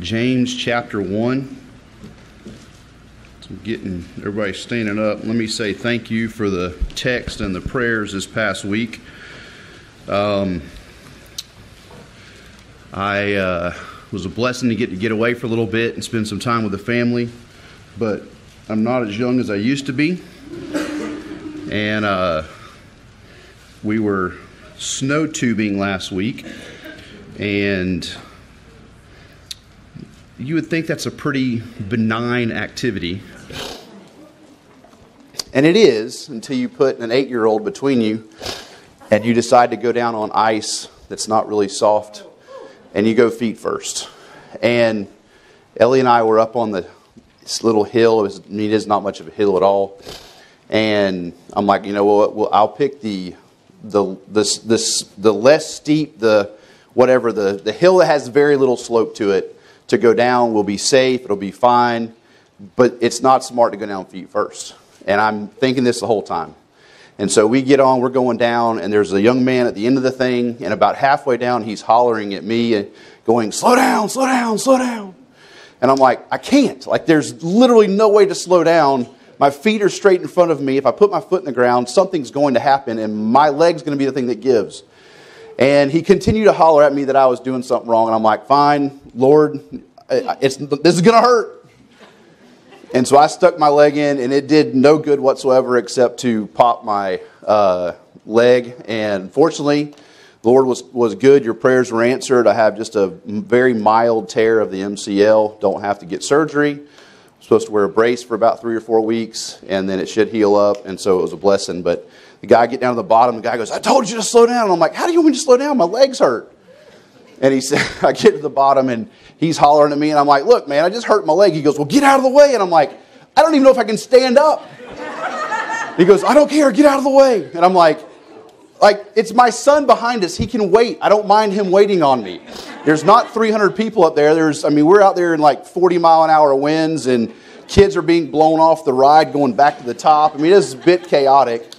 James chapter 1. So I'm getting everybody standing up. Let me say thank you for the text and the prayers this past week. Um, I uh, was a blessing to get to get away for a little bit and spend some time with the family, but I'm not as young as I used to be. And uh, we were snow tubing last week, and you would think that's a pretty benign activity. And it is until you put an eight year old between you and you decide to go down on ice that's not really soft and you go feet first. And Ellie and I were up on the, this little hill. It, was, I mean, it is not much of a hill at all. And I'm like, you know what? Well, I'll pick the the this this the less steep the whatever the the hill that has very little slope to it to go down We'll be safe. It'll be fine. But it's not smart to go down feet first. And I'm thinking this the whole time. And so we get on, we're going down, and there's a young man at the end of the thing, and about halfway down, he's hollering at me going, Slow down, slow down, slow down. And I'm like, I can't. Like, there's literally no way to slow down. My feet are straight in front of me. If I put my foot in the ground, something's going to happen, and my leg's going to be the thing that gives. And he continued to holler at me that I was doing something wrong, and I'm like, Fine, Lord, this is going to hurt. And so I stuck my leg in, and it did no good whatsoever except to pop my uh, leg. And fortunately, the Lord was, was good. Your prayers were answered. I have just a very mild tear of the MCL. Don't have to get surgery. I'm supposed to wear a brace for about three or four weeks, and then it should heal up. And so it was a blessing. But the guy get down to the bottom. The guy goes, "I told you to slow down." And I'm like, "How do you want me to slow down? My legs hurt." And he said, I get to the bottom and he's hollering at me, and I'm like, Look, man, I just hurt my leg. He goes, Well, get out of the way. And I'm like, I don't even know if I can stand up. He goes, I don't care, get out of the way. And I'm like, like it's my son behind us. He can wait. I don't mind him waiting on me. There's not 300 people up there. There's, I mean, we're out there in like 40 mile an hour winds, and kids are being blown off the ride going back to the top. I mean, it's a bit chaotic.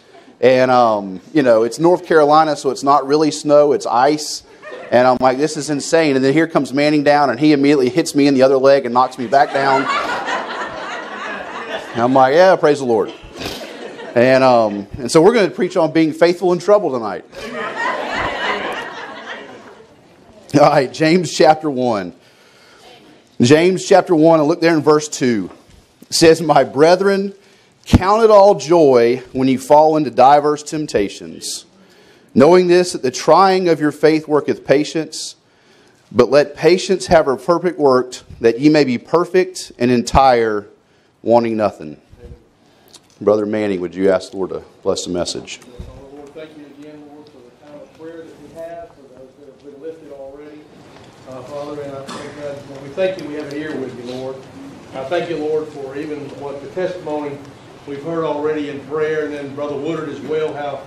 And, um, you know, it's North Carolina, so it's not really snow, it's ice. And I'm like, this is insane. And then here comes Manning down, and he immediately hits me in the other leg and knocks me back down. and I'm like, yeah, praise the Lord. And, um, and so we're going to preach on being faithful in trouble tonight. All right, James chapter 1. James chapter 1, and look there in verse 2. It says, My brethren, count it all joy when you fall into diverse temptations Knowing this, that the trying of your faith worketh patience, but let patience have her perfect work, that ye may be perfect and entire, wanting nothing. Brother Manning, would you ask the Lord to bless the message? Lord, thank you again, Lord, for the of prayer that we have, for those that have been lifted already. Uh, Father, and we thank you we have an ear with you, Lord. I thank you, Lord, for even what the testimony we've heard already in prayer, and then Brother Woodard as well, how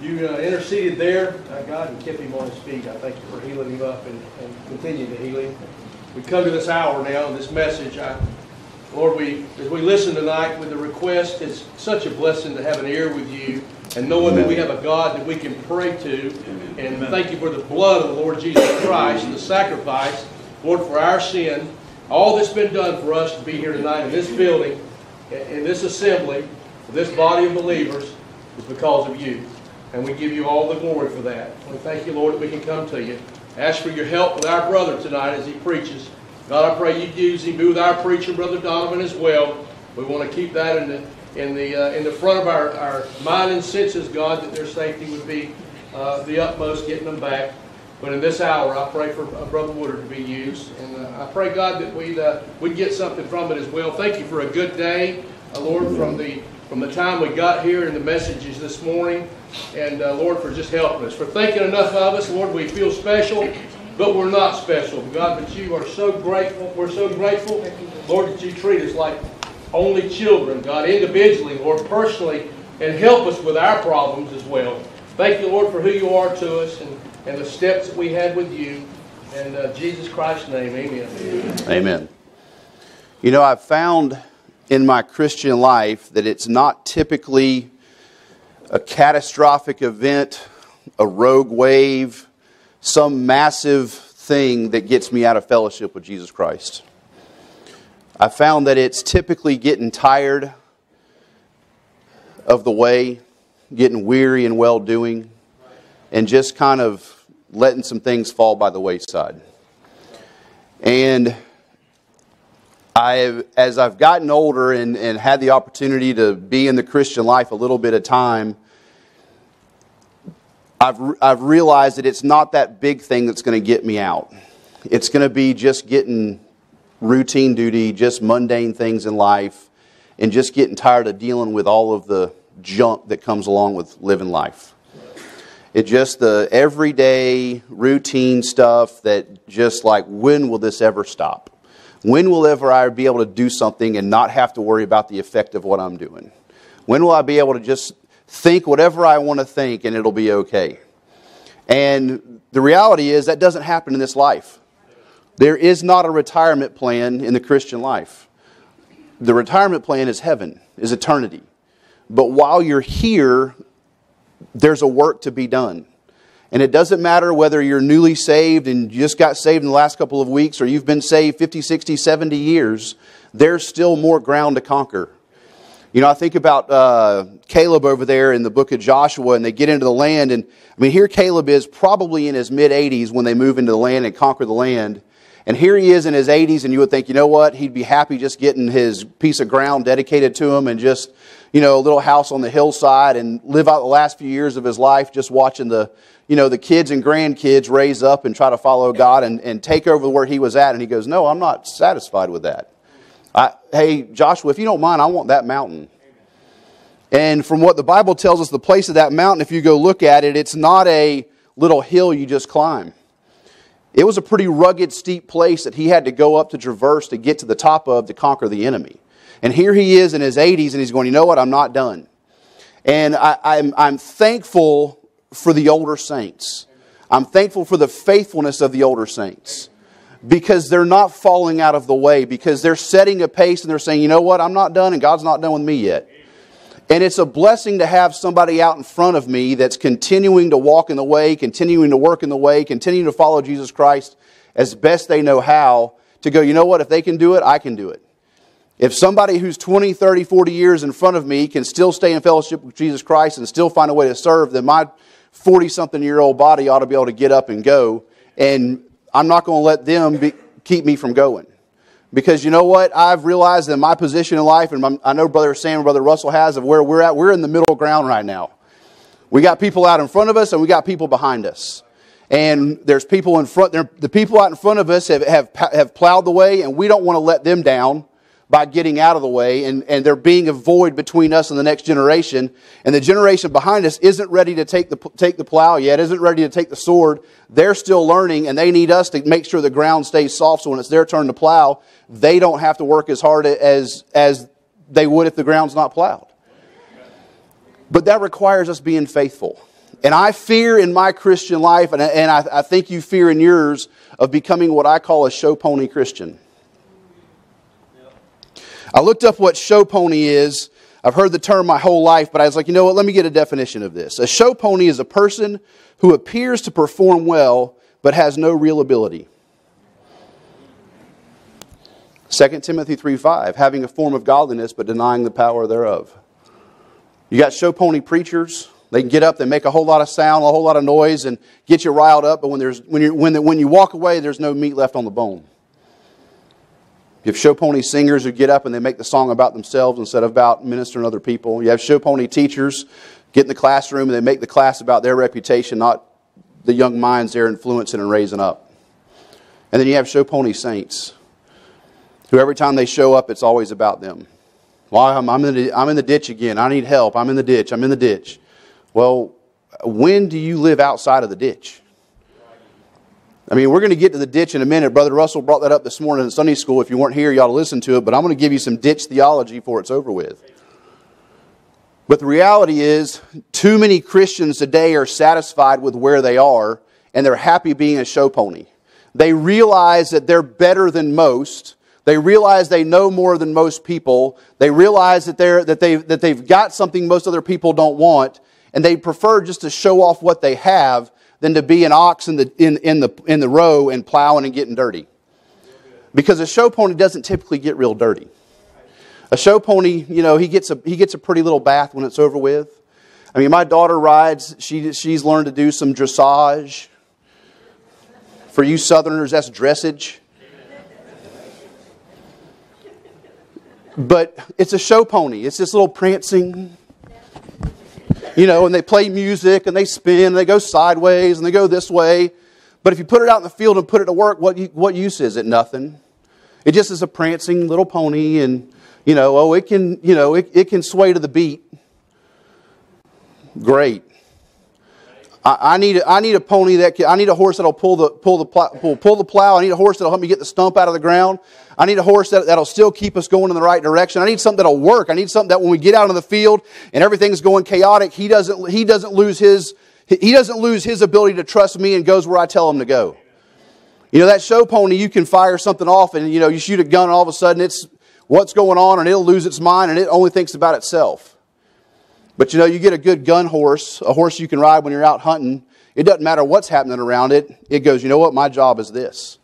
you uh, interceded there, uh, God, and kept him on his feet. I thank you for healing him up and, and continue to heal him. We come to this hour now, this message. I, Lord, we as we listen tonight with the request, it's such a blessing to have an ear with you and knowing Amen. that we have a God that we can pray to. And Amen. thank you for the blood of the Lord Jesus Christ and the sacrifice, Lord, for our sin. All that's been done for us to be here tonight in this building, in this assembly, this body of believers, is because of you. And we give you all the glory for that. We thank you, Lord, that we can come to you. Ask for your help with our brother tonight as he preaches. God, I pray you use him. Be with our preacher, Brother Donovan, as well. We want to keep that in the in the uh, in the front of our, our mind and senses, God, that their safety would be uh, the utmost, getting them back. But in this hour, I pray for uh, Brother Woodard to be used, and uh, I pray God that we uh, we'd get something from it as well. Thank you for a good day, uh, Lord, from the from the time we got here and the messages this morning. And uh, Lord, for just helping us, for thinking enough of us. Lord, we feel special, but we're not special. God, but you are so grateful. We're so grateful, Lord, that you treat us like only children, God, individually, Lord, personally, and help us with our problems as well. Thank you, Lord, for who you are to us and, and the steps that we had with you. In uh, Jesus Christ's name, amen. Amen. You know, I've found in my Christian life that it's not typically a catastrophic event, a rogue wave, some massive thing that gets me out of fellowship with Jesus Christ. I found that it's typically getting tired of the way, getting weary and well doing, and just kind of letting some things fall by the wayside. And I, as I've gotten older and, and had the opportunity to be in the Christian life a little bit of time, I've, I've realized that it's not that big thing that's going to get me out. It's going to be just getting routine duty, just mundane things in life, and just getting tired of dealing with all of the junk that comes along with living life. It's just the everyday routine stuff that just like, when will this ever stop? When will ever I be able to do something and not have to worry about the effect of what I'm doing? When will I be able to just think whatever I want to think and it'll be okay? And the reality is that doesn't happen in this life. There is not a retirement plan in the Christian life. The retirement plan is heaven, is eternity. But while you're here, there's a work to be done. And it doesn't matter whether you're newly saved and you just got saved in the last couple of weeks or you've been saved 50, 60, 70 years, there's still more ground to conquer. You know, I think about uh, Caleb over there in the book of Joshua, and they get into the land. And I mean, here Caleb is probably in his mid 80s when they move into the land and conquer the land. And here he is in his 80s, and you would think, you know what? He'd be happy just getting his piece of ground dedicated to him and just, you know, a little house on the hillside and live out the last few years of his life just watching the, you know, the kids and grandkids raise up and try to follow God and, and take over where he was at. And he goes, No, I'm not satisfied with that. I, hey, Joshua, if you don't mind, I want that mountain. And from what the Bible tells us, the place of that mountain, if you go look at it, it's not a little hill you just climb. It was a pretty rugged, steep place that he had to go up to traverse to get to the top of to conquer the enemy. And here he is in his 80s, and he's going, You know what? I'm not done. And I, I'm, I'm thankful for the older saints. I'm thankful for the faithfulness of the older saints because they're not falling out of the way, because they're setting a pace and they're saying, you know what, I'm not done and God's not done with me yet. And it's a blessing to have somebody out in front of me that's continuing to walk in the way, continuing to work in the way, continuing to follow Jesus Christ as best they know how to go, you know what, if they can do it, I can do it. If somebody who's 20, 30, 40 years in front of me can still stay in fellowship with Jesus Christ and still find a way to serve, then my 40 something year old body ought to be able to get up and go. And I'm not going to let them be, keep me from going. Because you know what? I've realized that my position in life, and I know Brother Sam and Brother Russell has, of where we're at, we're in the middle ground right now. We got people out in front of us and we got people behind us. And there's people in front, the people out in front of us have, have, have plowed the way, and we don't want to let them down by getting out of the way, and, and there being a void between us and the next generation. And the generation behind us isn't ready to take the, take the plow yet, isn't ready to take the sword. They're still learning, and they need us to make sure the ground stays soft so when it's their turn to plow, they don't have to work as hard as, as they would if the ground's not plowed. But that requires us being faithful. And I fear in my Christian life, and, and I, I think you fear in yours, of becoming what I call a show pony Christian. I looked up what show pony is. I've heard the term my whole life, but I was like, you know what? Let me get a definition of this. A show pony is a person who appears to perform well but has no real ability. 2 Timothy 3 5, having a form of godliness but denying the power thereof. You got show pony preachers. They can get up, they make a whole lot of sound, a whole lot of noise, and get you riled up, but when, there's, when, you when, the, when you walk away, there's no meat left on the bone. You have show pony singers who get up and they make the song about themselves instead of about ministering to other people. You have show pony teachers get in the classroom and they make the class about their reputation, not the young minds they're influencing and raising up. And then you have show pony saints who every time they show up, it's always about them. Well, I'm, I'm, in the, I'm in the ditch again. I need help. I'm in the ditch. I'm in the ditch. Well, when do you live outside of the ditch? I mean, we're going to get to the ditch in a minute. Brother Russell brought that up this morning in Sunday school. If you weren't here, you ought to listen to it. But I'm going to give you some ditch theology before it's over with. But the reality is, too many Christians today are satisfied with where they are, and they're happy being a show pony. They realize that they're better than most. They realize they know more than most people. They realize that, they're, that, they, that they've got something most other people don't want, and they prefer just to show off what they have than to be an ox in the, in, in the, in the row and plowing and getting dirty. Because a show pony doesn't typically get real dirty. A show pony, you know, he gets a, he gets a pretty little bath when it's over with. I mean, my daughter rides, she, she's learned to do some dressage. For you Southerners, that's dressage. But it's a show pony. It's this little prancing, you know, and they play music and they spin and they go sideways and they go this way. But if you put it out in the field and put it to work, what, what use is it? Nothing. It just is a prancing little pony and, you know, oh, it can, you know, it, it can sway to the beat. Great. I, need I need a pony that can, I need a horse that'll pull the pull the plow, pull, pull the plow. I need a horse that'll help me get the stump out of the ground. I need a horse that, that'll still keep us going in the right direction. I need something that'll work. I need something that when we get out in the field and everything's going chaotic, he doesn't he doesn't lose his he doesn't lose his ability to trust me and goes where I tell him to go. You know that show pony, you can fire something off and you know you shoot a gun and all of a sudden it's what's going on and it'll lose its mind and it only thinks about itself. But you know, you get a good gun horse, a horse you can ride when you're out hunting. It doesn't matter what's happening around it. It goes, you know what, my job is this.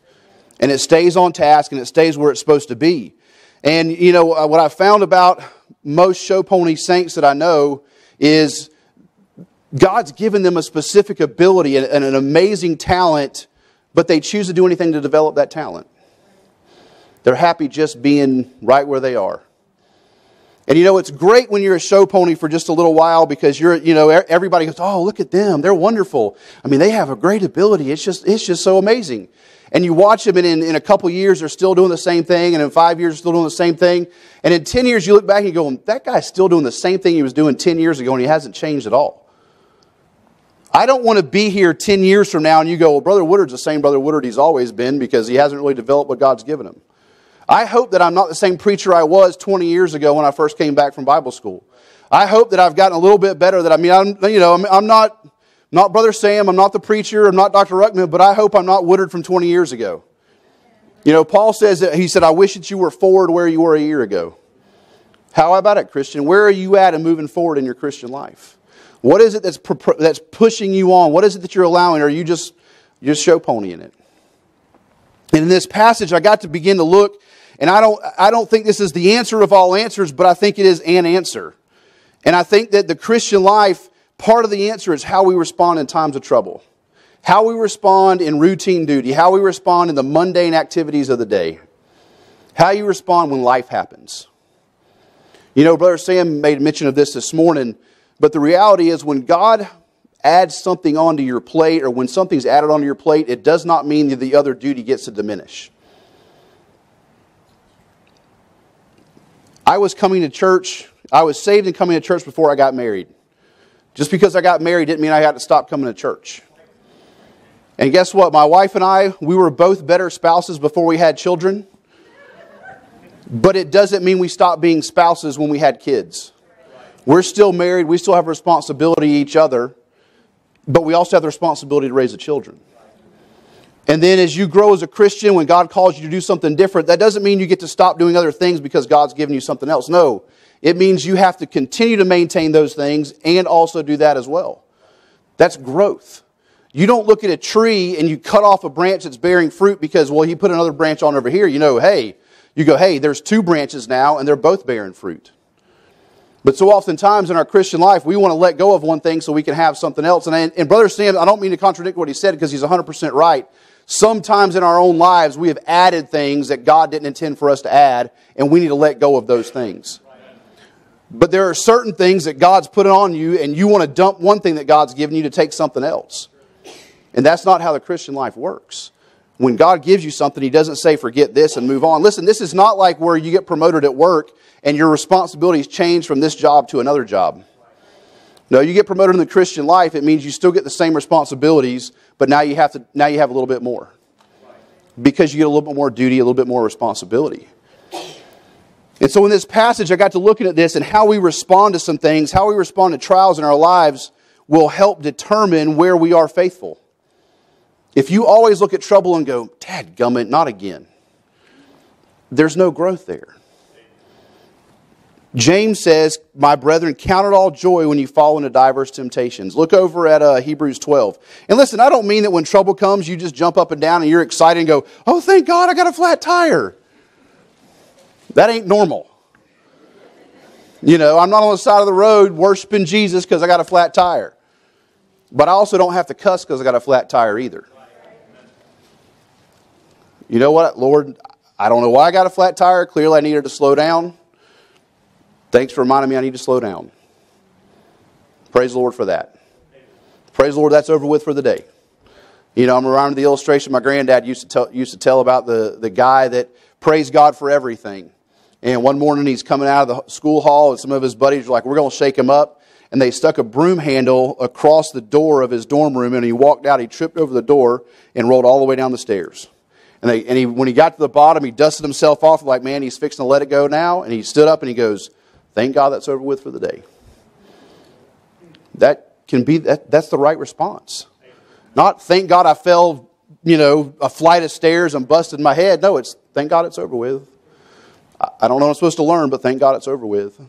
And it stays on task and it stays where it's supposed to be. And you know, uh, what I found about most show pony saints that I know is God's given them a specific ability and an amazing talent, but they choose to do anything to develop that talent. They're happy just being right where they are. And you know, it's great when you're a show pony for just a little while because you're, you know, everybody goes, oh, look at them. They're wonderful. I mean, they have a great ability. It's just, it's just so amazing. And you watch them, and in, in a couple years, they're still doing the same thing. And in five years, they're still doing the same thing. And in 10 years, you look back and you go, that guy's still doing the same thing he was doing 10 years ago, and he hasn't changed at all. I don't want to be here 10 years from now and you go, well, Brother Woodard's the same Brother Woodard he's always been because he hasn't really developed what God's given him. I hope that I'm not the same preacher I was 20 years ago when I first came back from Bible school. I hope that I've gotten a little bit better. That I mean, I'm, you know, I'm, I'm not, not Brother Sam. I'm not the preacher. I'm not Dr. Ruckman. But I hope I'm not Woodard from 20 years ago. You know, Paul says that he said, "I wish that you were forward where you were a year ago." How about it, Christian? Where are you at in moving forward in your Christian life? What is it that's that's pushing you on? What is it that you're allowing? Are you just just show ponying it? And in this passage, I got to begin to look and I don't, I don't think this is the answer of all answers, but I think it is an answer. And I think that the Christian life, part of the answer is how we respond in times of trouble, how we respond in routine duty, how we respond in the mundane activities of the day, how you respond when life happens. You know, Brother Sam made mention of this this morning, but the reality is when God adds something onto your plate or when something's added onto your plate, it does not mean that the other duty gets to diminish. I was coming to church, I was saved and coming to church before I got married. Just because I got married didn't mean I had to stop coming to church. And guess what? My wife and I, we were both better spouses before we had children. But it doesn't mean we stopped being spouses when we had kids. We're still married, we still have responsibility to each other, but we also have the responsibility to raise the children. And then as you grow as a Christian, when God calls you to do something different, that doesn't mean you get to stop doing other things because God's given you something else. No. It means you have to continue to maintain those things and also do that as well. That's growth. You don't look at a tree and you cut off a branch that's bearing fruit because, well, he put another branch on over here. You know, hey, you go, hey, there's two branches now and they're both bearing fruit. But so oftentimes in our Christian life, we want to let go of one thing so we can have something else. And, and Brother Sam, I don't mean to contradict what he said because he's 100% right. Sometimes in our own lives, we have added things that God didn't intend for us to add, and we need to let go of those things. But there are certain things that God's put on you, and you want to dump one thing that God's given you to take something else. And that's not how the Christian life works. When God gives you something, He doesn't say, forget this and move on. Listen, this is not like where you get promoted at work and your responsibilities change from this job to another job. No, you get promoted in the Christian life, it means you still get the same responsibilities, but now you have to now you have a little bit more. Because you get a little bit more duty, a little bit more responsibility. And so in this passage, I got to looking at this and how we respond to some things, how we respond to trials in our lives will help determine where we are faithful. If you always look at trouble and go, Dad gummit, not again, there's no growth there. James says, My brethren, count it all joy when you fall into diverse temptations. Look over at uh, Hebrews 12. And listen, I don't mean that when trouble comes, you just jump up and down and you're excited and go, Oh, thank God I got a flat tire. That ain't normal. You know, I'm not on the side of the road worshiping Jesus because I got a flat tire. But I also don't have to cuss because I got a flat tire either. You know what, Lord? I don't know why I got a flat tire. Clearly, I needed to slow down. Thanks for reminding me I need to slow down. Praise the Lord for that. Praise the Lord, that's over with for the day. You know, I'm reminded of the illustration my granddad used to tell, used to tell about the, the guy that praised God for everything. And one morning he's coming out of the school hall, and some of his buddies were like, We're going to shake him up. And they stuck a broom handle across the door of his dorm room, and he walked out. He tripped over the door and rolled all the way down the stairs. And, they, and he, when he got to the bottom, he dusted himself off, like, Man, he's fixing to let it go now. And he stood up and he goes, Thank God that's over with for the day. That can be, that, that's the right response. Not, thank God I fell, you know, a flight of stairs and busted my head. No, it's, thank God it's over with. I don't know what I'm supposed to learn, but thank God it's over with.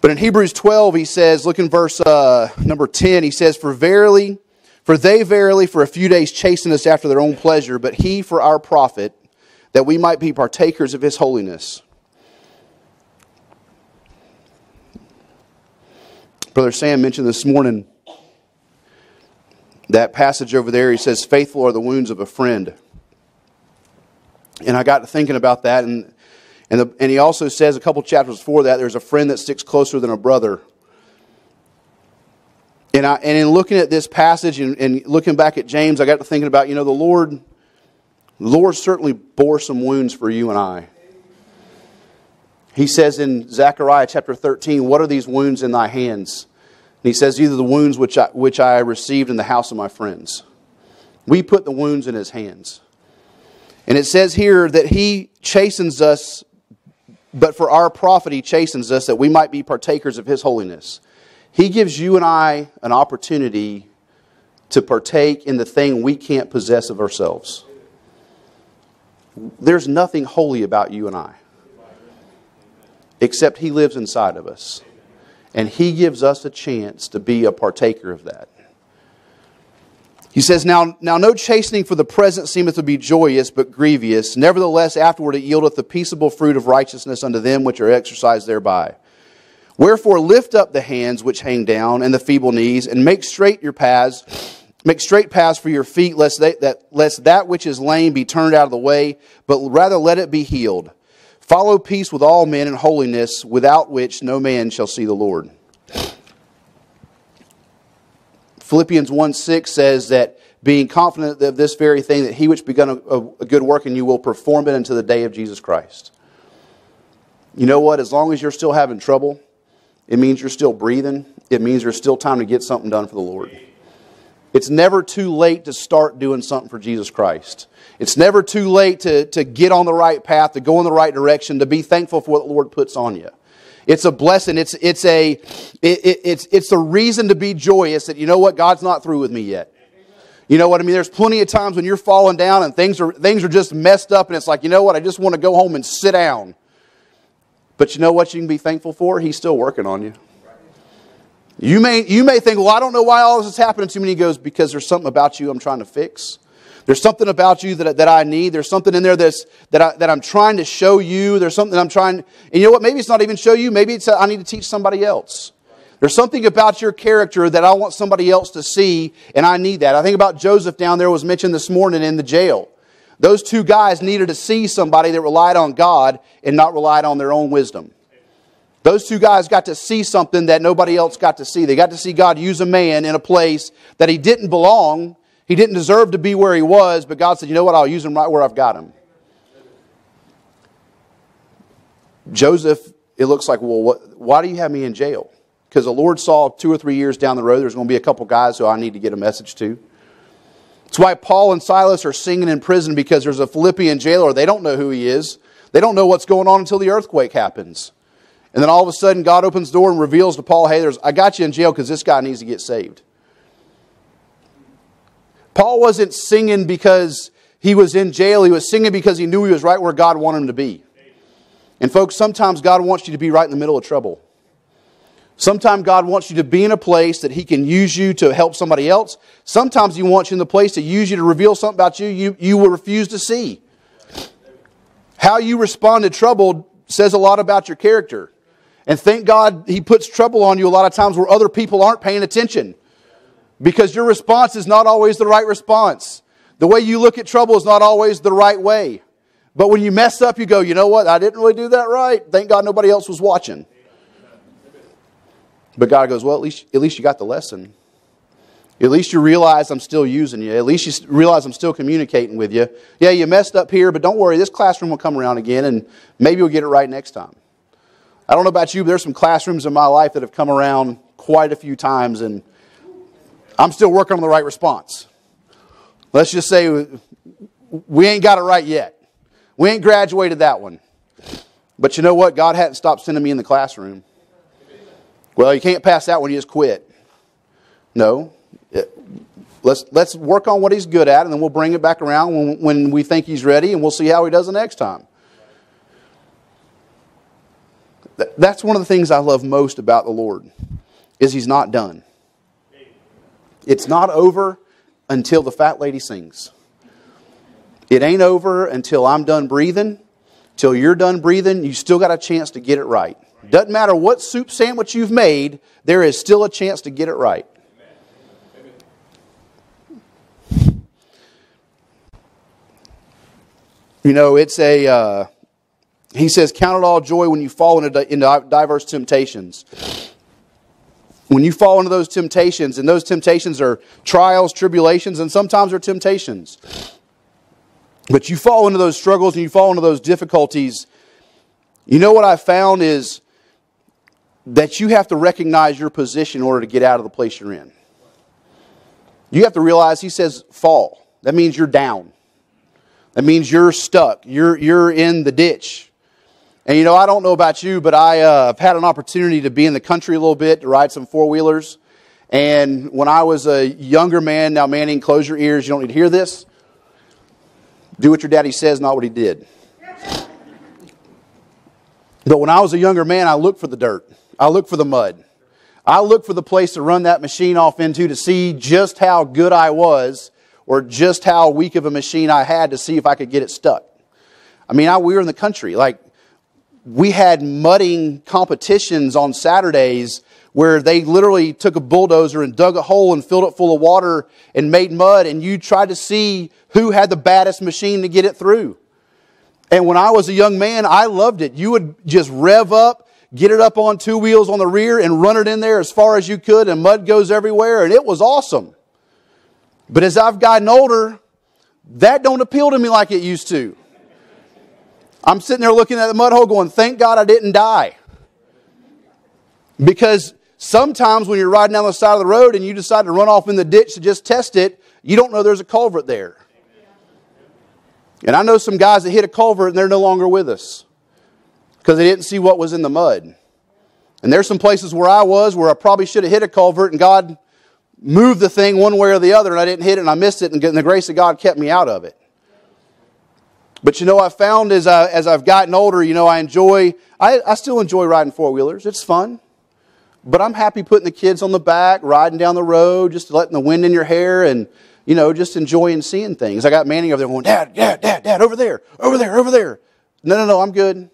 But in Hebrews 12, he says, look in verse uh, number 10, he says, For verily, for they verily for a few days chasten us after their own pleasure, but he for our profit, that we might be partakers of his holiness. Brother Sam mentioned this morning that passage over there. He says, Faithful are the wounds of a friend. And I got to thinking about that, and, and, the, and he also says a couple chapters before that, there's a friend that sticks closer than a brother. And, I, and in looking at this passage and, and looking back at James, I got to thinking about, you know, the Lord, the Lord certainly bore some wounds for you and I. He says in Zechariah chapter 13, What are these wounds in thy hands? And he says, Either the wounds which I, which I received in the house of my friends. We put the wounds in his hands. And it says here that he chastens us, but for our profit he chastens us that we might be partakers of his holiness. He gives you and I an opportunity to partake in the thing we can't possess of ourselves. There's nothing holy about you and I, except he lives inside of us. And he gives us a chance to be a partaker of that. He says, now, now no chastening for the present seemeth to be joyous, but grievous. Nevertheless, afterward it yieldeth the peaceable fruit of righteousness unto them which are exercised thereby. Wherefore lift up the hands which hang down, and the feeble knees, and make straight your paths. Make straight paths for your feet, lest, they, that, lest that which is lame be turned out of the way, but rather let it be healed. Follow peace with all men and holiness, without which no man shall see the Lord. Philippians 1 6 says that being confident of this very thing, that he which begun a, a, good work in you will perform it unto the day of Jesus Christ. You know what? As long as you're still having trouble, it means you're still breathing. It means there's still time to get something done for the Lord. It's never too late to start doing something for Jesus Christ. It's never too late to, to get on the right path, to go in the right direction, to be thankful for what the Lord puts on you. It's a blessing. It's, it's, a, it, it, it's, it's a reason to be joyous that, you know what, God's not through with me yet. You know what I mean? There's plenty of times when you're falling down and things are, things are just messed up, and it's like, you know what, I just want to go home and sit down. But you know what you can be thankful for? He's still working on you. You may, you may think, well, I don't know why all this is happening to me. And he goes, because there's something about you I'm trying to fix. There's something about you that, that I need. There's something in there that's, that, I, that I'm trying to show you. There's something I'm trying, and you know what? Maybe it's not even show you. Maybe it's uh, I need to teach somebody else. There's something about your character that I want somebody else to see, and I need that. I think about Joseph down there was mentioned this morning in the jail. Those two guys needed to see somebody that relied on God and not relied on their own wisdom. Those two guys got to see something that nobody else got to see. They got to see God use a man in a place that he didn't belong, he didn't deserve to be where he was, but God said, you know what? I'll use him right where I've got him. Joseph, it looks like, well, what, why do you have me in jail? Because the Lord saw two or three years down the road, there's going to be a couple guys who I need to get a message to. That's why Paul and Silas are singing in prison because there's a Philippian jailer. They don't know who he is. They don't know what's going on until the earthquake happens. And then all of a sudden, God opens the door and reveals to Paul, hey, there's, I got you in jail because this guy needs to get saved. Paul wasn't singing because he was in jail. He was singing because he knew he was right where God wanted him to be. And, folks, sometimes God wants you to be right in the middle of trouble. Sometimes God wants you to be in a place that He can use you to help somebody else. Sometimes He wants you in the place to use you to reveal something about you you, you will refuse to see. How you respond to trouble says a lot about your character. And thank God He puts trouble on you a lot of times where other people aren't paying attention because your response is not always the right response. The way you look at trouble is not always the right way. But when you mess up, you go, you know what? I didn't really do that right. Thank God nobody else was watching. But God goes, well, at least, at least you got the lesson. At least you realize I'm still using you. At least you realize I'm still communicating with you. Yeah, you messed up here, but don't worry. This classroom will come around again, and maybe we'll get it right next time. I don't know about you, but there's some classrooms in my life that have come around quite a few times, and I'm still working on the right response. Let's just say we ain't got it right yet. We ain't graduated that one. But you know what? God hadn't stopped sending me in the classroom. Well, you can't pass that one, you just quit. No. Let's, let's work on what he's good at, and then we'll bring it back around when, when we think he's ready, and we'll see how he does the next time. That's one of the things I love most about the Lord, is he's not done. It's not over until the fat lady sings. It ain't over until I'm done breathing. Till you're done breathing, you still got a chance to get it right. Doesn't matter what soup sandwich you've made, there is still a chance to get it right. You know, it's a, uh, he says, count it all joy when you fall into, into diverse temptations. When you fall into those temptations, and those temptations are trials, tribulations, and sometimes they're temptations. But you fall into those struggles and you fall into those difficulties. You know what I found is that you have to recognize your position in order to get out of the place you're in. You have to realize he says fall. That means you're down. That means you're stuck. You're, you're in the ditch. And you know, I don't know about you, but I, uh, have had an opportunity to be in the country a little bit, to ride some four wheelers. And when I was a younger man, now Manning, close your ears, you don't need to hear this. Do what your daddy says, not what he did. But when I was a younger man, I looked for the dirt. I looked for the mud. I looked for the place to run that machine off into to see just how good I was or just how weak of a machine I had to see if I could get it stuck. I mean, I, we were in the country. Like, we had mudding competitions on Saturdays where they literally took a bulldozer and dug a hole and filled it full of water and made mud, and you tried to see who had the baddest machine to get it through. And when I was a young man, I loved it. You would just rev up, get it up on two wheels on the rear, and run it in there as far as you could, and mud goes everywhere, and it was awesome. But as I've gotten older, that don't appeal to me like it used to. I'm sitting there looking at the mud hole going, thank God I didn't die. Because sometimes when you're riding down the side of the road and you decide to run off in the ditch to just test it, you don't know there's a culvert there. And I know some guys that hit a culvert and they're no longer with us because they didn't see what was in the mud. And there's some places where I was where I probably should have hit a culvert and God moved the thing one way or the other and I didn't hit it and I missed it and the grace of God kept me out of it. But you know, I found as, I, as I've gotten older, you know, I enjoy, I, I still enjoy riding four wheelers. It's fun. But I'm happy putting the kids on the back, riding down the road, just letting the wind in your hair and, you know, just enjoying seeing things. I got Manning over there going, Dad, Dad, Dad, Dad, over there, over there, over there. No, no, no, I'm good.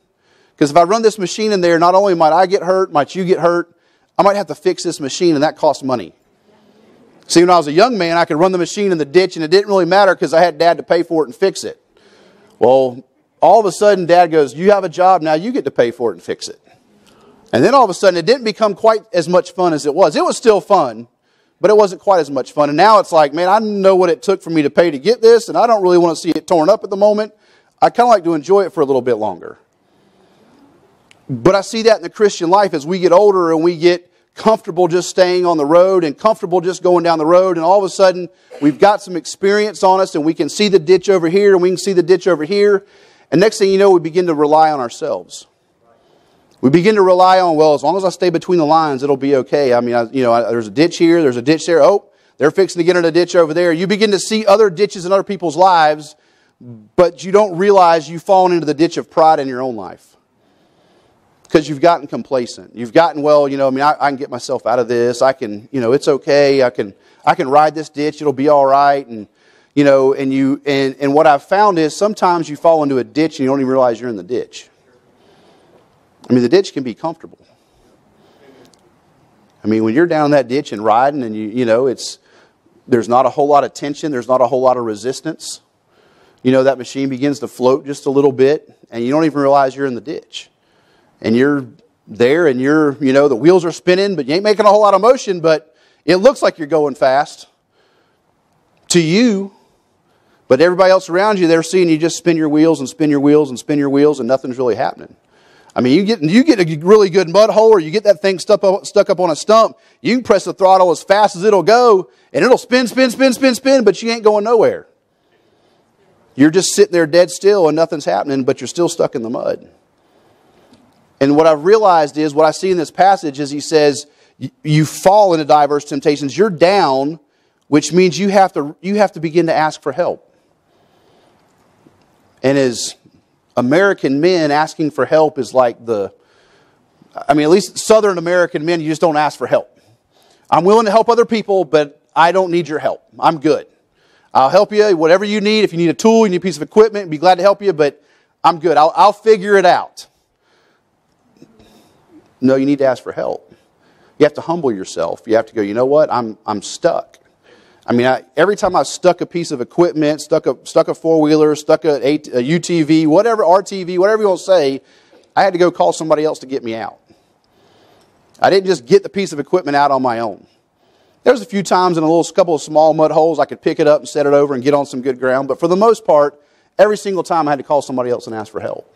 Because if I run this machine in there, not only might I get hurt, might you get hurt, I might have to fix this machine, and that costs money. See, when I was a young man, I could run the machine in the ditch, and it didn't really matter because I had dad to pay for it and fix it. Well, all of a sudden, dad goes, You have a job, now you get to pay for it and fix it. And then all of a sudden, it didn't become quite as much fun as it was. It was still fun, but it wasn't quite as much fun. And now it's like, man, I know what it took for me to pay to get this, and I don't really want to see it torn up at the moment. I kind of like to enjoy it for a little bit longer. But I see that in the Christian life as we get older and we get comfortable just staying on the road and comfortable just going down the road, and all of a sudden we've got some experience on us and we can see the ditch over here and we can see the ditch over here. And next thing you know, we begin to rely on ourselves. We begin to rely on, well, as long as I stay between the lines, it'll be okay. I mean, I, you know, I, there's a ditch here, there's a ditch there. Oh, they're fixing to get in a ditch over there. You begin to see other ditches in other people's lives, but you don't realize you've fallen into the ditch of pride in your own life. Because you've gotten complacent. You've gotten, well, you know, I mean, I, I, can get myself out of this. I can, you know, it's okay. I can, I can ride this ditch. It'll be all right. And, you know, and you, and, and what I've found is sometimes you fall into a ditch and you don't even realize you're in the ditch. I mean, the ditch can be comfortable. I mean, when you're down that ditch and riding and you, you know, it's, there's not a whole lot of tension. There's not a whole lot of resistance. You know, that machine begins to float just a little bit and you don't even realize you're in the ditch and you're there and you're, you know, the wheels are spinning, but you ain't making a whole lot of motion, but it looks like you're going fast to you. But everybody else around you, they're seeing you just spin your wheels and spin your wheels and spin your wheels, and nothing's really happening. I mean, you get, you get a really good mud hole or you get that thing stuck up, stuck up on a stump, you can press the throttle as fast as it'll go, and it'll spin, spin, spin, spin, spin, but you ain't going nowhere. You're just sitting there dead still and nothing's happening, but you're still stuck in the mud. And what I've realized is what I see in this passage is he says, you fall into diverse temptations. You're down, which means you have to, you have to begin to ask for help. And as American men, asking for help is like the, I mean, at least Southern American men, you just don't ask for help. I'm willing to help other people, but I don't need your help. I'm good. I'll help you, whatever you need. If you need a tool, you need a piece of equipment, be glad to help you, but I'm good. I'll, I'll figure it out. No, you need to ask for help. You have to humble yourself. You have to go, you know what? I'm, I'm stuck. I mean, I, every time I stuck a piece of equipment, stuck a, stuck a four wheeler, stuck a, a, a UTV, whatever, RTV, whatever you want to say, I had to go call somebody else to get me out. I didn't just get the piece of equipment out on my own. There was a few times in a little couple of small mud holes I could pick it up and set it over and get on some good ground, but for the most part, every single time I had to call somebody else and ask for help.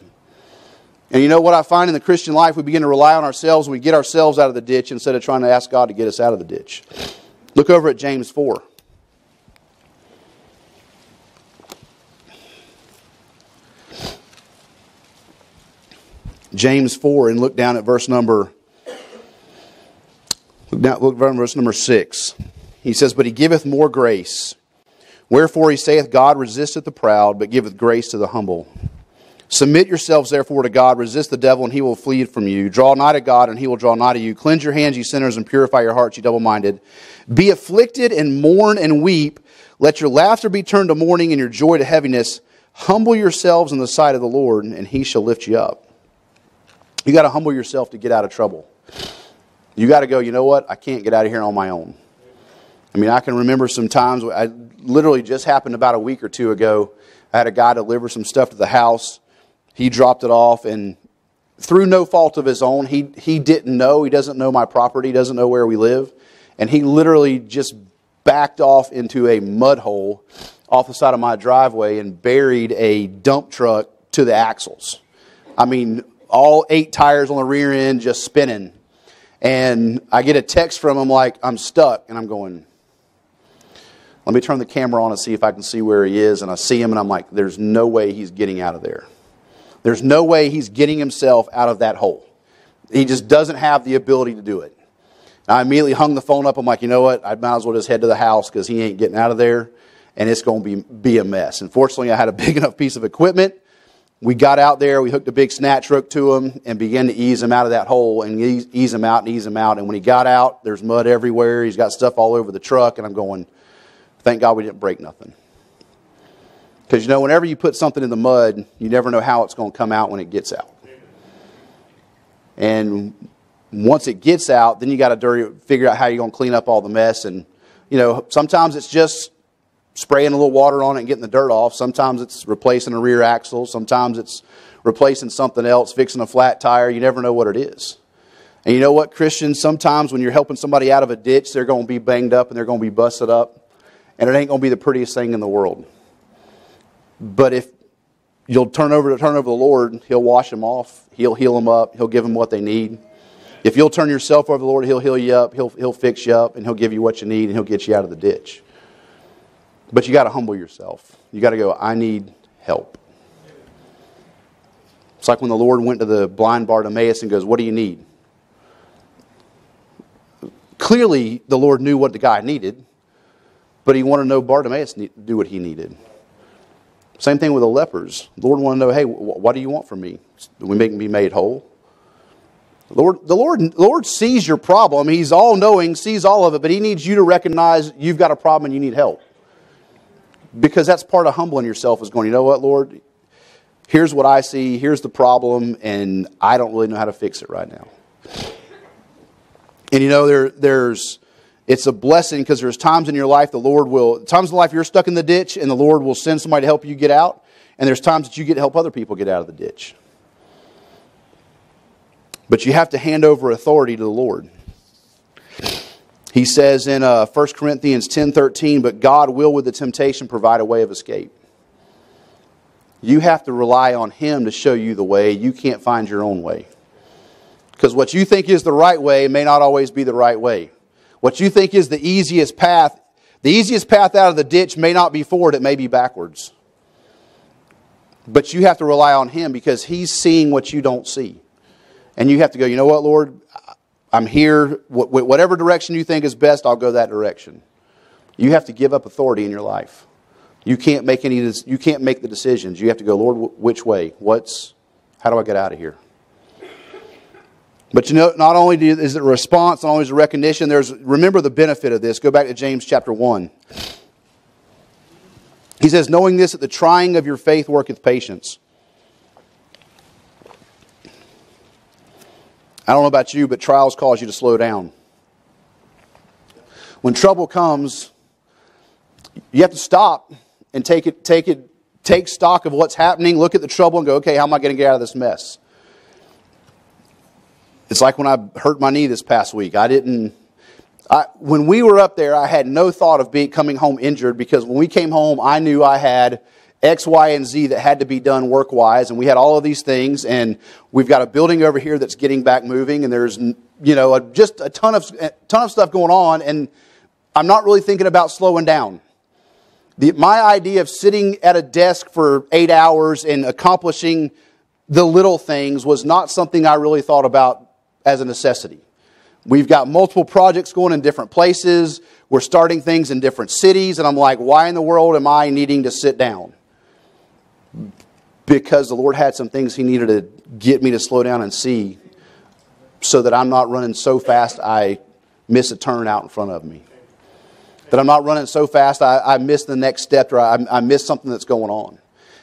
And you know what I find in the Christian life? We begin to rely on ourselves and we get ourselves out of the ditch instead of trying to ask God to get us out of the ditch. Look over at James 4. James 4 and look down at verse number look down look verse number 6. He says, But he giveth more grace. Wherefore he saith, God resisteth the proud, but giveth grace to the humble. Submit yourselves therefore to God, resist the devil, and he will flee from you. Draw nigh to God, and he will draw nigh to you. Cleanse your hands, ye sinners, and purify your hearts, ye double minded. Be afflicted and mourn and weep. Let your laughter be turned to mourning and your joy to heaviness. Humble yourselves in the sight of the Lord, and he shall lift you up. You got to humble yourself to get out of trouble. You got to go, you know what? I can't get out of here on my own. I mean, I can remember some times, I literally just happened about a week or two ago. I had a guy deliver some stuff to the house he dropped it off, and through no fault of his own, he, he didn't know. He doesn't know my property, doesn't know where we live. And he literally just backed off into a mud hole off the side of my driveway and buried a dump truck to the axles. I mean, all eight tires on the rear end just spinning. And I get a text from him like, I'm stuck. And I'm going, let me turn the camera on and see if I can see where he is. And I see him and I'm like, there's no way he's getting out of there. There's no way he's getting himself out of that hole. He just doesn't have the ability to do it. I immediately hung the phone up. I'm like, you know what? I might as well just head to the house because he ain't getting out of there, and it's going to be, be a mess. Unfortunately, I had a big enough piece of equipment. We got out there, we hooked a big snatch hook to him, and began to ease him out of that hole and ease, ease him out and ease him out. And when he got out, there's mud everywhere. He's got stuff all over the truck, and I'm going, thank God we didn't break nothing. Because you know, whenever you put something in the mud, you never know how it's going to come out when it gets out. And once it gets out, then you got to figure out how you're going to clean up all the mess. And you know, sometimes it's just spraying a little water on it and getting the dirt off. Sometimes it's replacing a rear axle. Sometimes it's replacing something else, fixing a flat tire. You never know what it is. And you know what, Christians? Sometimes when you're helping somebody out of a ditch, they're going to be banged up and they're going to be busted up, and it ain't going to be the prettiest thing in the world. But if you'll turn over to turn over the Lord, He'll wash them off. He'll heal them up. He'll give them what they need. If you'll turn yourself over to the Lord, He'll heal you up. He'll, he'll fix you up, and He'll give you what you need, and He'll get you out of the ditch. But you got to humble yourself. You got to go, I need help. It's like when the Lord went to the blind Bartimaeus and goes, What do you need? Clearly, the Lord knew what the guy needed, but he wanted to know Bartimaeus do what he needed. Same thing with the lepers. The Lord wanted to know, hey, what do you want from me? We make me made whole? The Lord, the Lord, Lord sees your problem. He's all knowing, sees all of it, but He needs you to recognize you've got a problem and you need help. Because that's part of humbling yourself is going, you know what, Lord? Here's what I see, here's the problem, and I don't really know how to fix it right now. And you know, there, there's it's a blessing because there's times in your life the Lord will times in life you're stuck in the ditch and the Lord will send somebody to help you get out, and there's times that you get to help other people get out of the ditch. But you have to hand over authority to the Lord. He says in uh, 1 Corinthians 10:13, "But God will with the temptation provide a way of escape." You have to rely on him to show you the way. You can't find your own way. Because what you think is the right way may not always be the right way. What you think is the easiest path, the easiest path out of the ditch may not be forward, it may be backwards. But you have to rely on Him because He's seeing what you don't see. And you have to go, you know what, Lord? I'm here. Whatever direction you think is best, I'll go that direction. You have to give up authority in your life. You can't make any. You can't make the decisions. You have to go, Lord, which way? What's? How do I get out of here? But you know, not only is it a response, not only is it a recognition, there's remember the benefit of this. Go back to James chapter 1. He says, knowing this, that the trying of your faith worketh patience. I don't know about you, but trials cause you to slow down. When trouble comes, you have to stop and take it, take it, take stock of what's happening, look at the trouble and go, okay, how am I going to get out of this mess? It's like when I hurt my knee this past week. I didn't. I, when we were up there, I had no thought of being coming home injured because when we came home, I knew I had X, Y, and Z that had to be done work wise, and we had all of these things. And we've got a building over here that's getting back moving, and there's you know a, just a ton of a ton of stuff going on, and I'm not really thinking about slowing down. The, my idea of sitting at a desk for eight hours and accomplishing the little things was not something I really thought about as a necessity. We've got multiple projects going in different places. We're starting things in different cities. And I'm like, why in the world am I needing to sit down? Because the Lord had some things He needed to get me to slow down and see so that I'm not running so fast I miss a turn out in front of me. That I'm not running so fast I, I miss the next step or I, I miss something that's going on.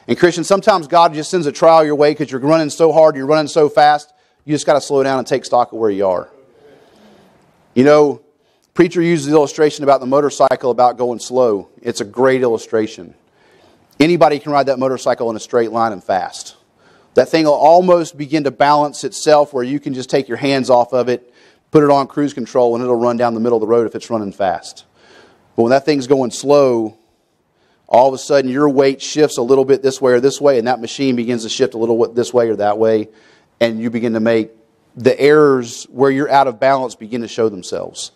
And Christian, sometimes God just sends a trial your way because you're running so hard, you're running so fast you just got to slow down and take stock of where you are. You know, preacher uses the illustration about the motorcycle about going slow. It's a great illustration. Anybody can ride that motorcycle in a straight line and fast. That thing will almost begin to balance itself where you can just take your hands off of it, put it on cruise control, and it'll run down the middle of the road if it's running fast. But when that thing's going slow, all of a sudden your weight shifts a little bit this way or this way, and that machine begins to shift a little this way or that way and you begin to make the errors where you're out of balance begin to show themselves.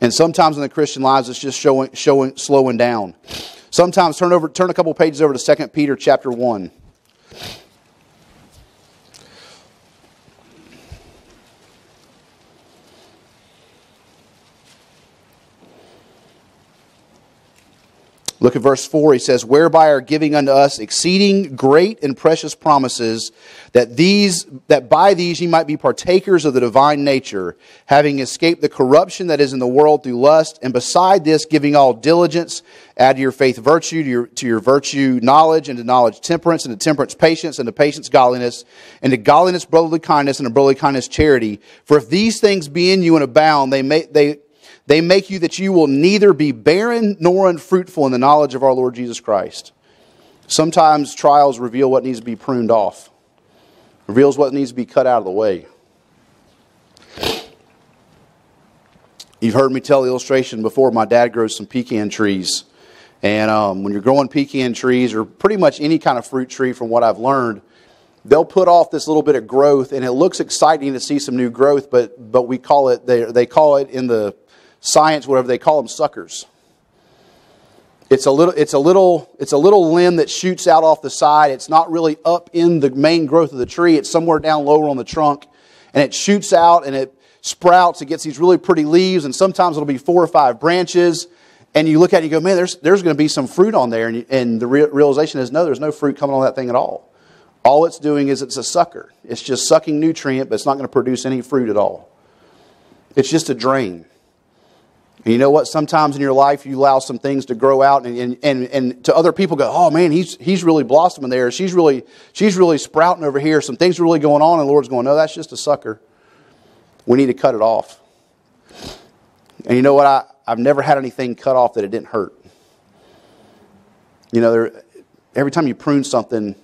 And sometimes in the Christian lives, it's just showing, showing, slowing down. Sometimes turn over, turn a couple pages over to 2 Peter chapter 1. Look at verse 4. He says, Whereby are giving unto us exceeding great and precious promises, that these that by these ye might be partakers of the divine nature, having escaped the corruption that is in the world through lust, and beside this giving all diligence, add to your faith virtue, to your, to your virtue knowledge, and to knowledge temperance, and to temperance patience, and to patience godliness, and to godliness brotherly kindness, and to brotherly kindness charity. For if these things be in you and abound, they may they they make you that you will neither be barren nor unfruitful in the knowledge of our Lord Jesus Christ. Sometimes trials reveal what needs to be pruned off, reveals what needs to be cut out of the way. You've heard me tell the illustration before. My dad grows some pecan trees. And um, when you're growing pecan trees, or pretty much any kind of fruit tree, from what I've learned, they'll put off this little bit of growth, and it looks exciting to see some new growth. But but we call it they they call it in the science, whatever they call them, suckers. It's a little, it's a little, it's a little limb that shoots out off the side. It's not really up in the main growth of the tree. It's somewhere down lower on the trunk, and it shoots out and it sprouts. It gets these really pretty leaves, and sometimes it'll be four or five branches. And you look at it, and you go, man, there's there's going to be some fruit on there, and, and the re- realization is, no, there's no fruit coming on that thing at all. All it's doing is it's a sucker. It's just sucking nutrient, but it's not going to produce any fruit at all. It's just a drain. And you know what? Sometimes in your life, you allow some things to grow out, and, and, and, to other people go, oh man, he's, he's really blossoming there. She's really, she's really sprouting over here. Some things are really going on, and the Lord's going, no, that's just a sucker. We need to cut it off. And you know what? I, I've never had anything cut off that it didn't hurt. You know, there, every time you prune something,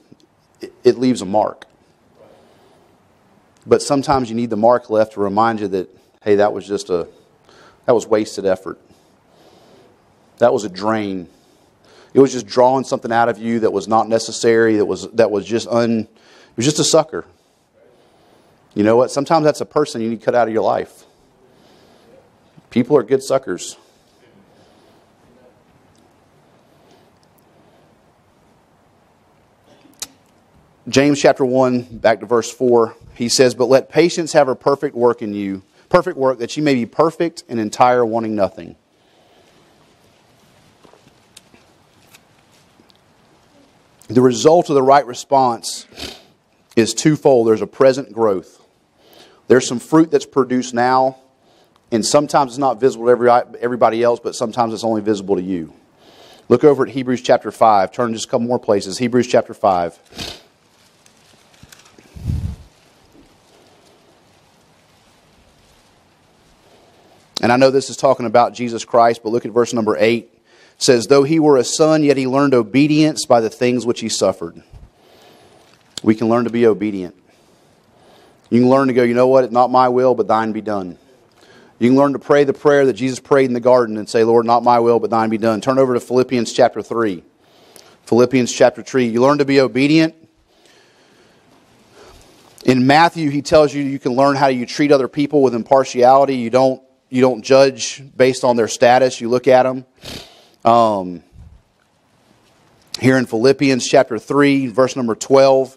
it, it leaves a mark. But sometimes you need the mark left to remind you that, hey, that was just a, that was wasted effort. That was a drain. It was just drawing something out of you that was not necessary, that was, that was just un, it was just a sucker. You know what? Sometimes that's a person you need to cut out of your life. People are good suckers. James chapter 1, back to verse 4, he says, But let patience have a perfect work in you, perfect work, that you may be perfect and entire, wanting nothing. The result of the right response is twofold. There's a present growth. There's some fruit that's produced now, and sometimes it's not visible to every, everybody else, but sometimes it's only visible to you. Look over at Hebrews chapter 5. Turn just a couple more places. Hebrews chapter 5. And I know this is talking about Jesus Christ, but look at verse number 8. It says, Though he were a son, yet he learned obedience by the things which he suffered. We can learn to be obedient. You can learn to go, you know what, not my will, but thine be done. You can learn to pray the prayer that Jesus prayed in the garden and say, Lord, not my will, but thine be done. Turn over to Philippians chapter 3. Philippians chapter 3. You learn to be obedient. In Matthew, he tells you you can learn how you treat other people with impartiality. You don't you don't judge based on their status, you look at them. Um, here in Philippians chapter 3, verse number 12,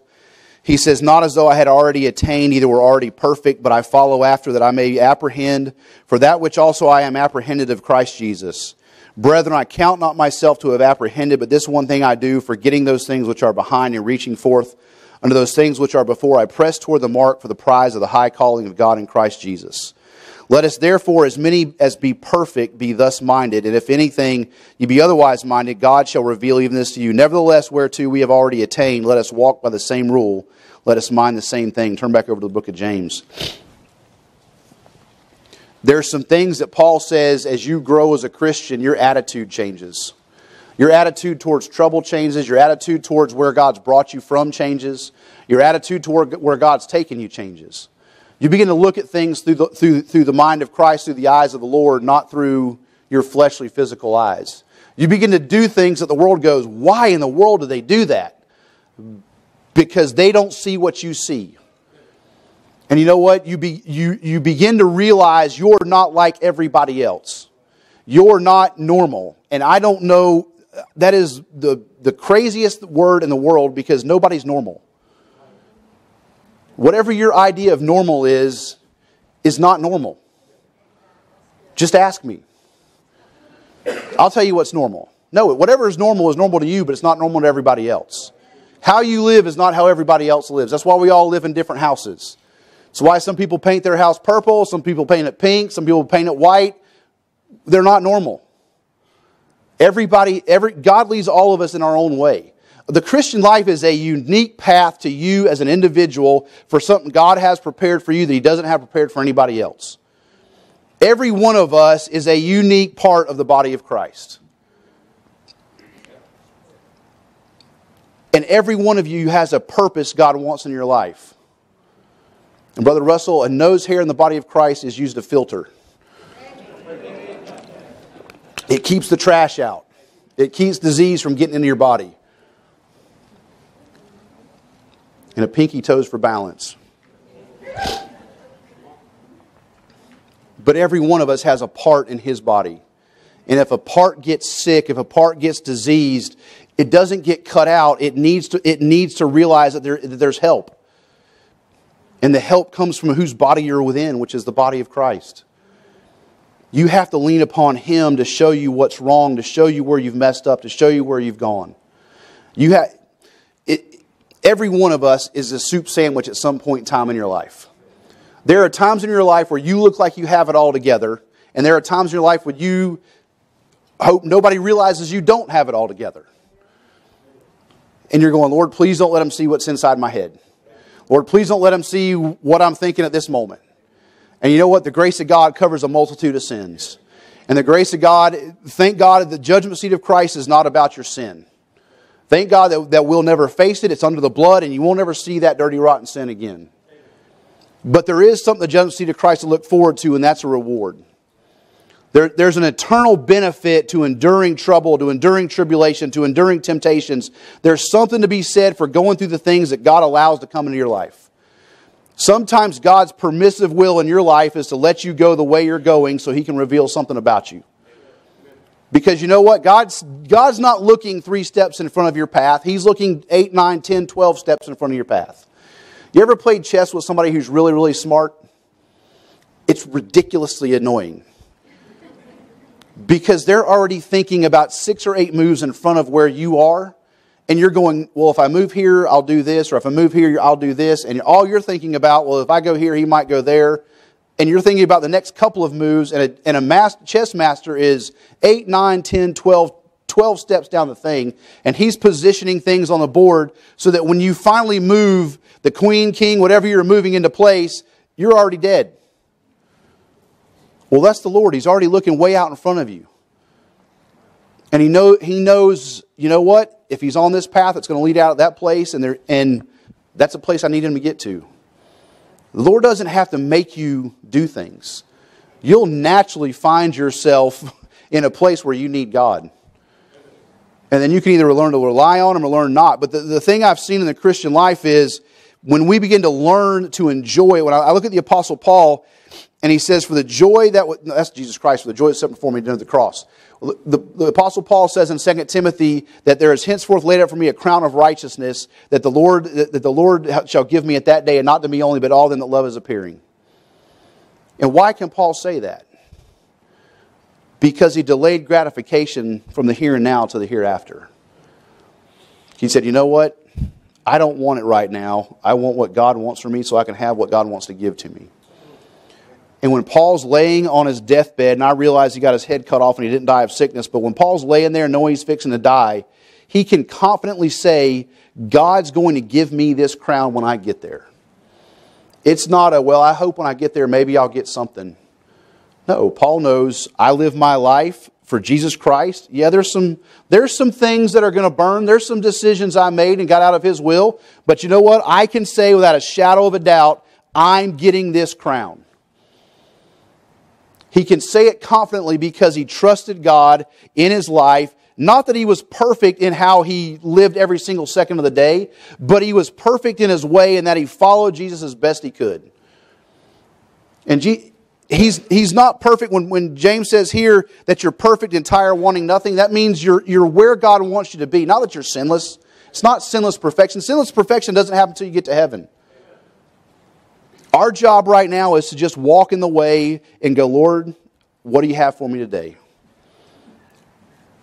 he says, Not as though I had already attained, either were already perfect, but I follow after that I may apprehend for that which also I am apprehended of Christ Jesus. Brethren, I count not myself to have apprehended, but this one thing I do, forgetting those things which are behind and reaching forth unto those things which are before, I press toward the mark for the prize of the high calling of God in Christ Jesus. Let us therefore, as many as be perfect, be thus minded. And if anything you be otherwise minded, God shall reveal even this to you. Nevertheless, whereto we have already attained, let us walk by the same rule. Let us mind the same thing. Turn back over to the book of James. There's some things that Paul says as you grow as a Christian, your attitude changes. Your attitude towards trouble changes. Your attitude towards where God's brought you from changes. Your attitude toward where God's taken you changes. You begin to look at things through the, through, through the mind of Christ, through the eyes of the Lord, not through your fleshly, physical eyes. You begin to do things that the world goes, why in the world do they do that? Because they don't see what you see. And you know what? You, be, you, you begin to realize you're not like everybody else. You're not normal. And I don't know, that is the, the craziest word in the world because nobody's normal. Whatever your idea of normal is, is not normal. Just ask me. I'll tell you what's normal. No, whatever is normal is normal to you, but it's not normal to everybody else. How you live is not how everybody else lives. That's why we all live in different houses. It's why some people paint their house purple, some people paint it pink, some people paint it white. They're not normal. Everybody, every, God leads all of us in our own way. The Christian life is a unique path to you as an individual for something God has prepared for you that He doesn't have prepared for anybody else. Every one of us is a unique part of the body of Christ. And every one of you has a purpose God wants in your life. And Brother Russell, a nose hair in the body of Christ is used to filter. It keeps the trash out. It keeps disease from getting into your body. And a pinky toes for balance. But every one of us has a part in his body. And if a part gets sick, if a part gets diseased, it doesn't get cut out. It needs to, it needs to realize that, there, that there's help. And the help comes from whose body you're within, which is the body of Christ. You have to lean upon Him to show you what's wrong, to show you where you've messed up, to show you where you've gone. You have, every one of us is a soup sandwich at some point in time in your life. There are times in your life where you look like you have it all together, and there are times in your life where you hope nobody realizes you don't have it all together. And you're going, Lord, please don't let them see what's inside my head. Lord, please don't let them see what I'm thinking at this moment. And you know what? The grace of God covers a multitude of sins. And the grace of God, thank God, the judgment seat of Christ is not about your sin. Thank God that, that we'll never face it. It's under the blood, and you won't ever see that dirty, rotten sin again. But there is something the judgment seat of Christ to look forward to, and that's a reward. There, there's an eternal benefit to enduring trouble, to enduring tribulation, to enduring temptations. There's something to be said for going through the things that God allows to come into your life. Sometimes God's permissive will in your life is to let you go the way you're going so He can reveal something about you. Because you know what? God's, God's not looking three steps in front of your path. He's looking eight, nine, ten, twelve steps in front of your path. You ever played chess with somebody who's really, really smart? It's ridiculously annoying because they're already thinking about six or eight moves in front of where you are. And you're going, well, if I move here, I'll do this, or if I move here, I'll do this. And all you're thinking about, well, if I go here, he might go there. And you're thinking about the next couple of moves, and a, and a chess master is 8, 9, 10, 12, 12 steps down the thing, and he's positioning things on the board so that when you finally move the queen, king, whatever you're moving into place, you're already dead. Well, that's the Lord. He's already looking way out in front of you. And he, know, he knows, you know what? If he's on this path, it's going to lead out at that place, and, there, and that's a place I need him to get to. The Lord doesn't have to make you do things. You'll naturally find yourself in a place where you need God. And then you can either learn to rely on Him or learn not. But the, the thing I've seen in the Christian life is when we begin to learn to enjoy, when I, I look at the Apostle Paul, and he says, For the joy that, was, that's Jesus Christ, for the joy that's set before me to the cross. The, the, Apostle Paul says in 2 Timothy that there is henceforth laid up for me a crown of righteousness that the Lord, that the Lord shall give me at that day, and not to me only, but all them that love is appearing. And why can Paul say that? Because he delayed gratification from the here and now to the hereafter. He said, You know what? I don't want it right now. I want what God wants for me so I can have what God wants to give to me. And when Paul's laying on his deathbed, and I realize he got his head cut off and he didn't die of sickness, but when Paul's laying there knowing he's fixing to die, he can confidently say, God's going to give me this crown when I get there. It's not a, well, I hope when I get there, maybe I'll get something. No, Paul knows I live my life for Jesus Christ. Yeah, there's some, there's some things that are going to burn. There's some decisions I made and got out of His will. But you know what? I can say without a shadow of a doubt, I'm getting this crown. He can say it confidently because he trusted God in his life. Not that he was perfect in how he lived every single second of the day, but he was perfect in his way in that he followed Jesus as best he could. And he's, he's not perfect when, when James says here that you're perfect, entire, wanting nothing. That means you're, you're where God wants you to be. Not that you're sinless. It's not sinless perfection. Sinless perfection doesn't happen until you get to heaven. Our job right now is to just walk in the way and go, Lord, what do you have for me today?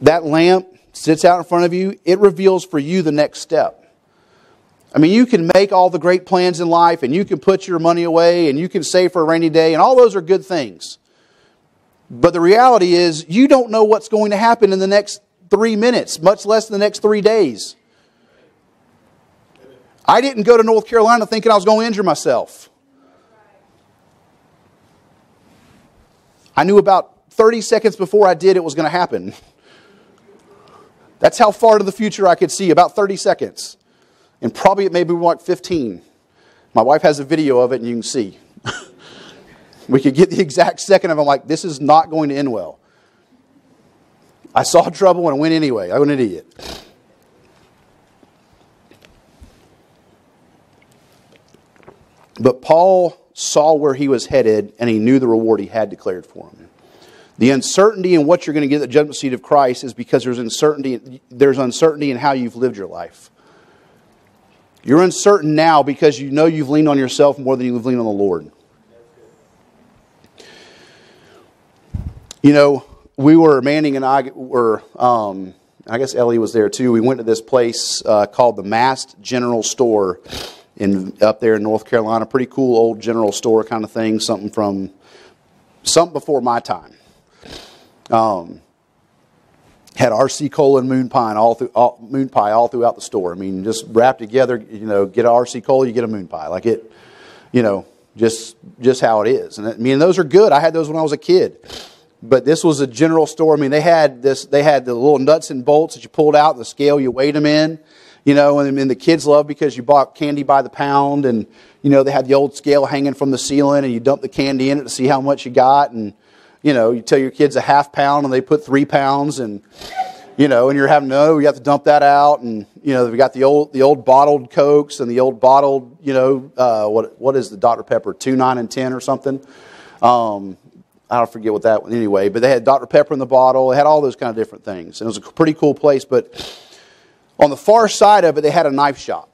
That lamp sits out in front of you, it reveals for you the next step. I mean, you can make all the great plans in life and you can put your money away and you can save for a rainy day, and all those are good things. But the reality is, you don't know what's going to happen in the next three minutes, much less the next three days. I didn't go to North Carolina thinking I was going to injure myself. I knew about 30 seconds before I did it was going to happen. That's how far to the future I could see, about 30 seconds. And probably it may be like 15. My wife has a video of it and you can see. we could get the exact second of it. I'm like, this is not going to end well. I saw trouble and went anyway. I was an idiot. But Paul saw where he was headed, and he knew the reward he had declared for him. The uncertainty in what you're going to get at the judgment seat of Christ is because there's uncertainty, there's uncertainty in how you've lived your life. You're uncertain now because you know you've leaned on yourself more than you've leaned on the Lord. You know, we were, Manning and I were, um, I guess Ellie was there too. We went to this place uh, called the Mast General Store in up there in North Carolina. Pretty cool old general store kind of thing. Something from something before my time. Um, had RC cola and moon pie all through all, moon pie all throughout the store. I mean, just wrapped together. You know, get an RC cola, you get a moon pie. Like it, you know, just just how it is. And I mean, those are good. I had those when I was a kid. But this was a general store. I mean, they had this. They had the little nuts and bolts that you pulled out, the scale you weighed them in. You know, and, and the kids loved because you bought candy by the pound, and you know they had the old scale hanging from the ceiling, and you dump the candy in it to see how much you got, and you know you tell your kids a half pound, and they put three pounds, and you know, and you're having no, you have to dump that out, and you know we got the old the old bottled cokes and the old bottled, you know, uh, what what is the Dr Pepper two nine and ten or something. Um, I don't forget what that anyway, but they had Dr. Pepper in the bottle. They had all those kind of different things. And it was a pretty cool place. But on the far side of it, they had a knife shop.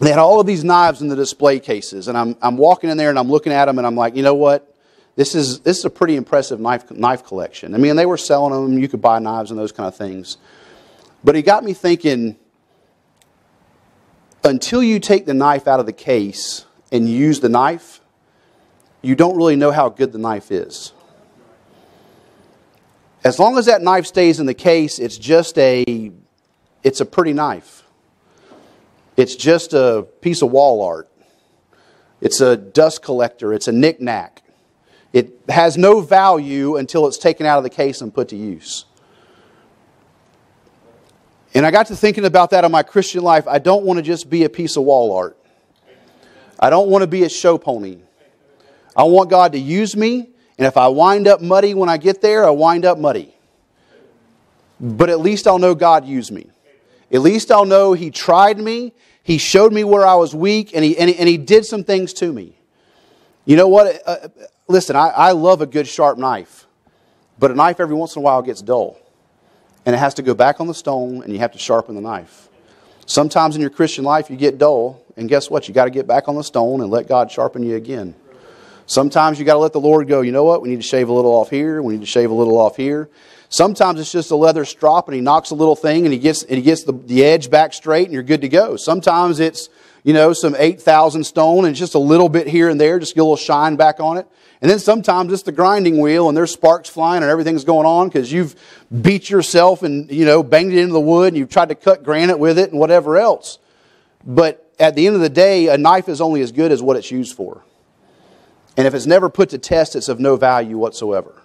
They had all of these knives in the display cases. And I'm, I'm walking in there and I'm looking at them and I'm like, you know what? This is, this is a pretty impressive knife, knife collection. I mean, they were selling them. You could buy knives and those kind of things. But it got me thinking until you take the knife out of the case and use the knife, you don't really know how good the knife is. As long as that knife stays in the case, it's just a it's a pretty knife. It's just a piece of wall art. It's a dust collector, it's a knickknack. It has no value until it's taken out of the case and put to use. And I got to thinking about that in my Christian life. I don't want to just be a piece of wall art. I don't want to be a show pony. I want God to use me, and if I wind up muddy when I get there, I wind up muddy. But at least I'll know God used me. At least I'll know He tried me, He showed me where I was weak, and He, and he, and he did some things to me. You know what? Uh, listen, I, I love a good sharp knife, but a knife every once in a while gets dull. And it has to go back on the stone, and you have to sharpen the knife. Sometimes in your Christian life, you get dull, and guess what? You got to get back on the stone and let God sharpen you again. Sometimes you got to let the Lord go. You know what? We need to shave a little off here. We need to shave a little off here. Sometimes it's just a leather strop and he knocks a little thing and he gets, and he gets the, the edge back straight and you're good to go. Sometimes it's, you know, some 8,000 stone and just a little bit here and there, just get a little shine back on it. And then sometimes it's the grinding wheel and there's sparks flying and everything's going on because you've beat yourself and, you know, banged it into the wood and you've tried to cut granite with it and whatever else. But at the end of the day, a knife is only as good as what it's used for. And if it's never put to test, it's of no value whatsoever.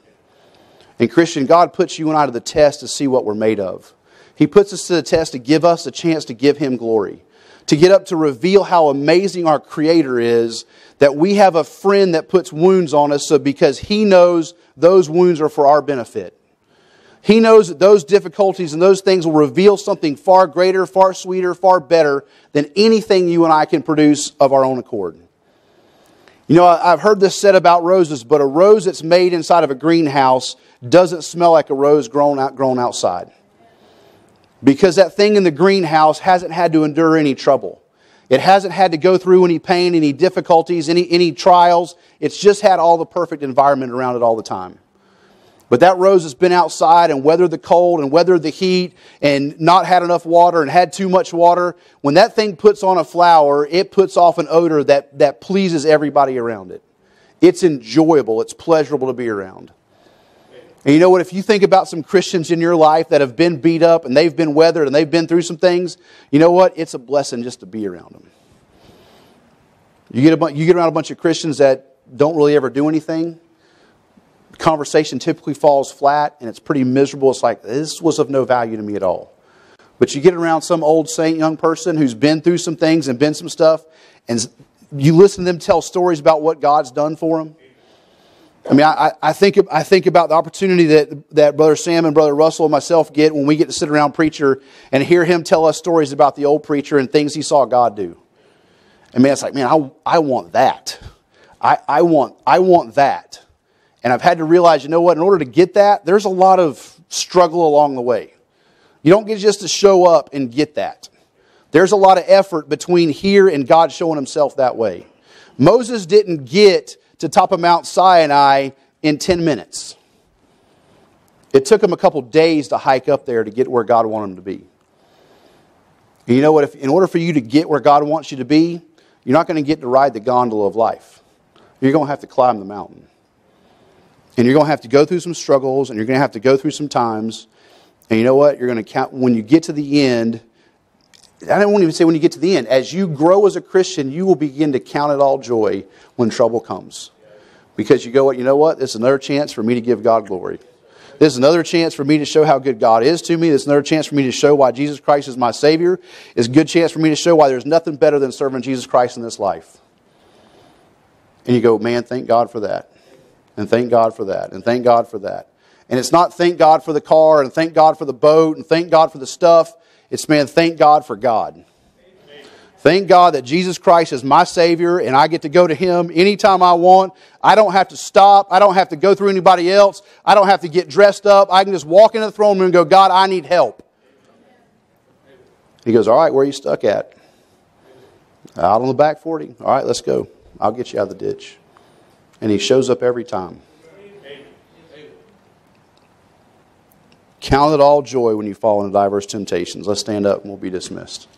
And Christian, God puts you and I to the test to see what we're made of. He puts us to the test to give us a chance to give Him glory, to get up to reveal how amazing our Creator is, that we have a friend that puts wounds on us so because He knows those wounds are for our benefit. He knows that those difficulties and those things will reveal something far greater, far sweeter, far better than anything you and I can produce of our own accord. You know, I've heard this said about roses, but a rose that's made inside of a greenhouse doesn't smell like a rose grown out grown outside. Because that thing in the greenhouse hasn't had to endure any trouble. It hasn't had to go through any pain, any difficulties, any, any trials. It's just had all the perfect environment around it all the time. But that rose has been outside and weathered the cold and weathered the heat and not had enough water and had too much water. When that thing puts on a flower, it puts off an odor that, that pleases everybody around it. It's enjoyable, it's pleasurable to be around. And you know what? If you think about some Christians in your life that have been beat up and they've been weathered and they've been through some things, you know what? It's a blessing just to be around them. You get, a, you get around a bunch of Christians that don't really ever do anything, conversation typically falls flat and it's pretty miserable. It's like, this was of no value to me at all. But you get around some old saint young person who's been through some things and been some stuff, and you listen to them tell stories about what God's done for them. I mean, I, I, think, I think about the opportunity that, that Brother Sam and Brother Russell and myself get when we get to sit around preacher and hear him tell us stories about the old preacher and things he saw God do. I mean, it's like, man, I, I want that. I, I, want, I want that. And I've had to realize, you know what, in order to get that, there's a lot of struggle along the way. You don't get just to show up and get that. There's a lot of effort between here and God showing himself that way. Moses didn't get to top of Mount Sinai in 10 minutes. It took him a couple days to hike up there to get where God wanted him to be. And you know what? If, in order for you to get where God wants you to be, you're not going to get to ride the gondola of life. You're going to have to climb the mountain. And you're going to have to go through some struggles, and you're going to have to go through some times. And you know what? You're going to count, when you get to the end, I don't even say when you get to the end. As you grow as a Christian, you will begin to count it all joy when trouble comes. Because you go, what, you know what? This is another chance for me to give God glory. This is another chance for me to show how good God is to me. This is another chance for me to show why Jesus Christ is my Savior. It's a good chance for me to show why there's nothing better than serving Jesus Christ in this life. And you go, man, thank God for that. And thank God for that. And thank God for that. And it's not thank God for the car and thank God for the boat and thank God for the stuff. It's, man, thank God for God. Thank God that Jesus Christ is my Savior and I get to go to Him anytime I want. I don't have to stop. I don't have to go through anybody else. I don't have to get dressed up. I can just walk into the throne room and go, God, I need help. He goes, All right, where are you stuck at? Out on the back 40. All right, let's go. I'll get you out of the ditch. And He shows up every time. Count it all joy when you fall into diverse temptations. Let's stand up and we'll be dismissed.